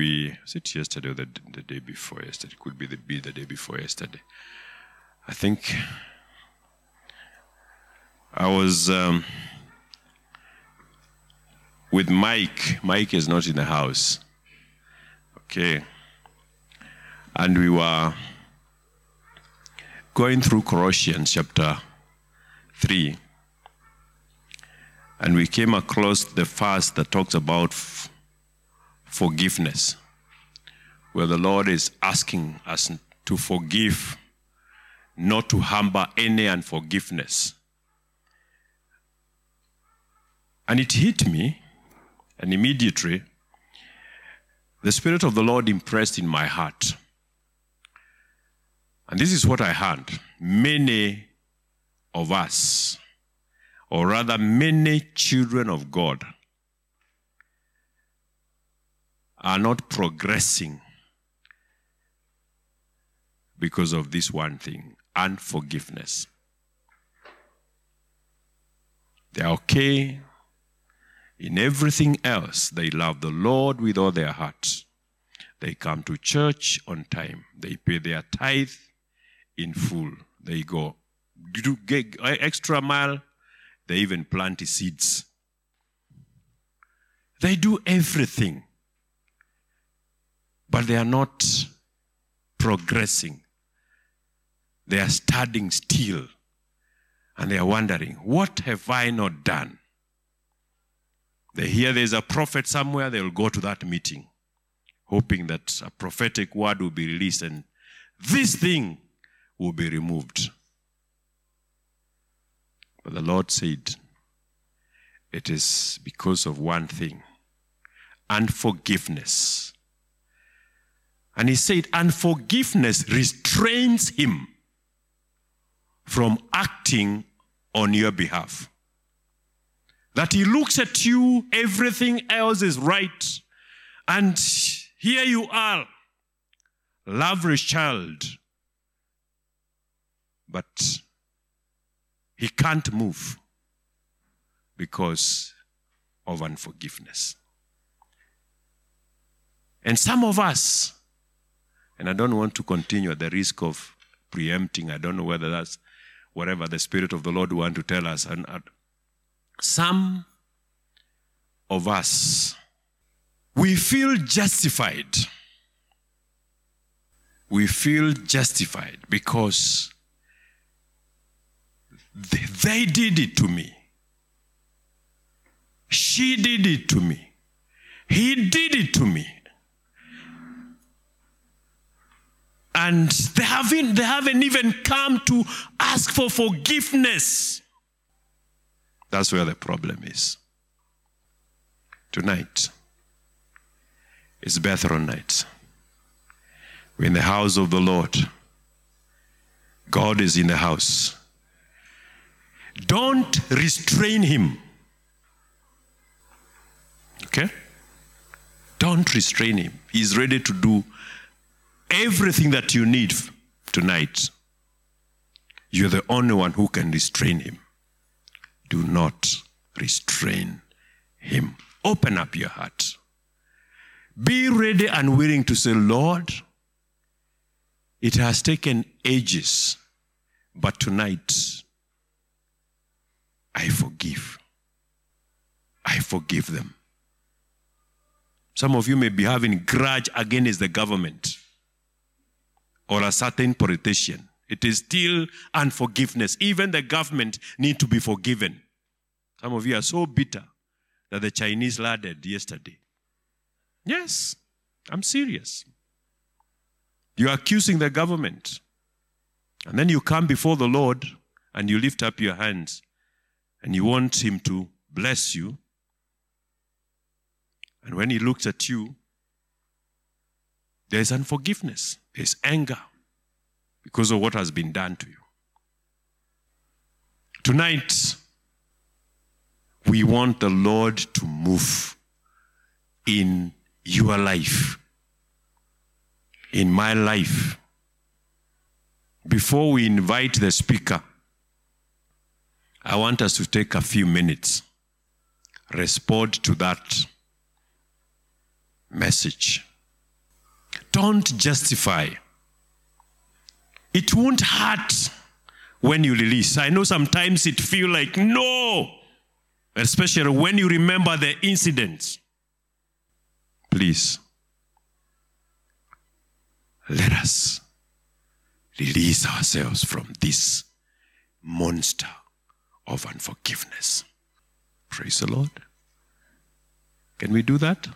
we was it yesterday or the, the day before yesterday? It Could be the be the day before yesterday. I think I was um, with Mike. Mike is not in the house. Okay. And we were going through Colossians chapter 3. And we came across the verse that talks about f- forgiveness, where the Lord is asking us to forgive, not to harbor any unforgiveness. And it hit me, and immediately the Spirit of the Lord impressed in my heart. And this is what I heard. Many of us, or rather, many children of God, are not progressing because of this one thing unforgiveness. They're okay in everything else. They love the Lord with all their heart. They come to church on time. They pay their tithe in full. They go get extra mile. They even plant seeds. They do everything, but they are not progressing. They are standing still and they are wondering, what have I not done? They hear there's a prophet somewhere, they'll go to that meeting, hoping that a prophetic word will be released and this thing will be removed. But the Lord said, it is because of one thing unforgiveness. And He said, unforgiveness restrains Him from acting on your behalf. That He looks at you, everything else is right, and here you are, lovely child, but he can't move because of unforgiveness. And some of us, and I don't want to continue at the risk of preempting, I don't know whether that's whatever the Spirit of the Lord want to tell us. And some of us, we feel justified. We feel justified because they did it to me. She did it to me. He did it to me. And they haven't, they haven't even come to ask for forgiveness. That's where the problem is. Tonight is Bethel night. We're in the house of the Lord. God is in the house. Don't restrain him. Okay? Don't restrain him. He's ready to do everything that you need tonight. You're the only one who can restrain him. Do not restrain him. Open up your heart. Be ready and willing to say, Lord, it has taken ages, but tonight I forgive. I forgive them. Some of you may be having grudge against the government or a certain politician. It is still unforgiveness. Even the government need to be forgiven. Some of you are so bitter that the Chinese landed yesterday. Yes, I'm serious. You're accusing the government. And then you come before the Lord and you lift up your hands and you want Him to bless you. And when He looks at you, there's unforgiveness, there's anger because of what has been done to you. Tonight, we want the Lord to move in your life, in my life. Before we invite the speaker, I want us to take a few minutes, respond to that message, Don't justify. It won't hurt when you release. I know sometimes it feel like no, especially when you remember the incidents. Please, let us release ourselves from this monster of unforgiveness. Praise the Lord. Can we do that?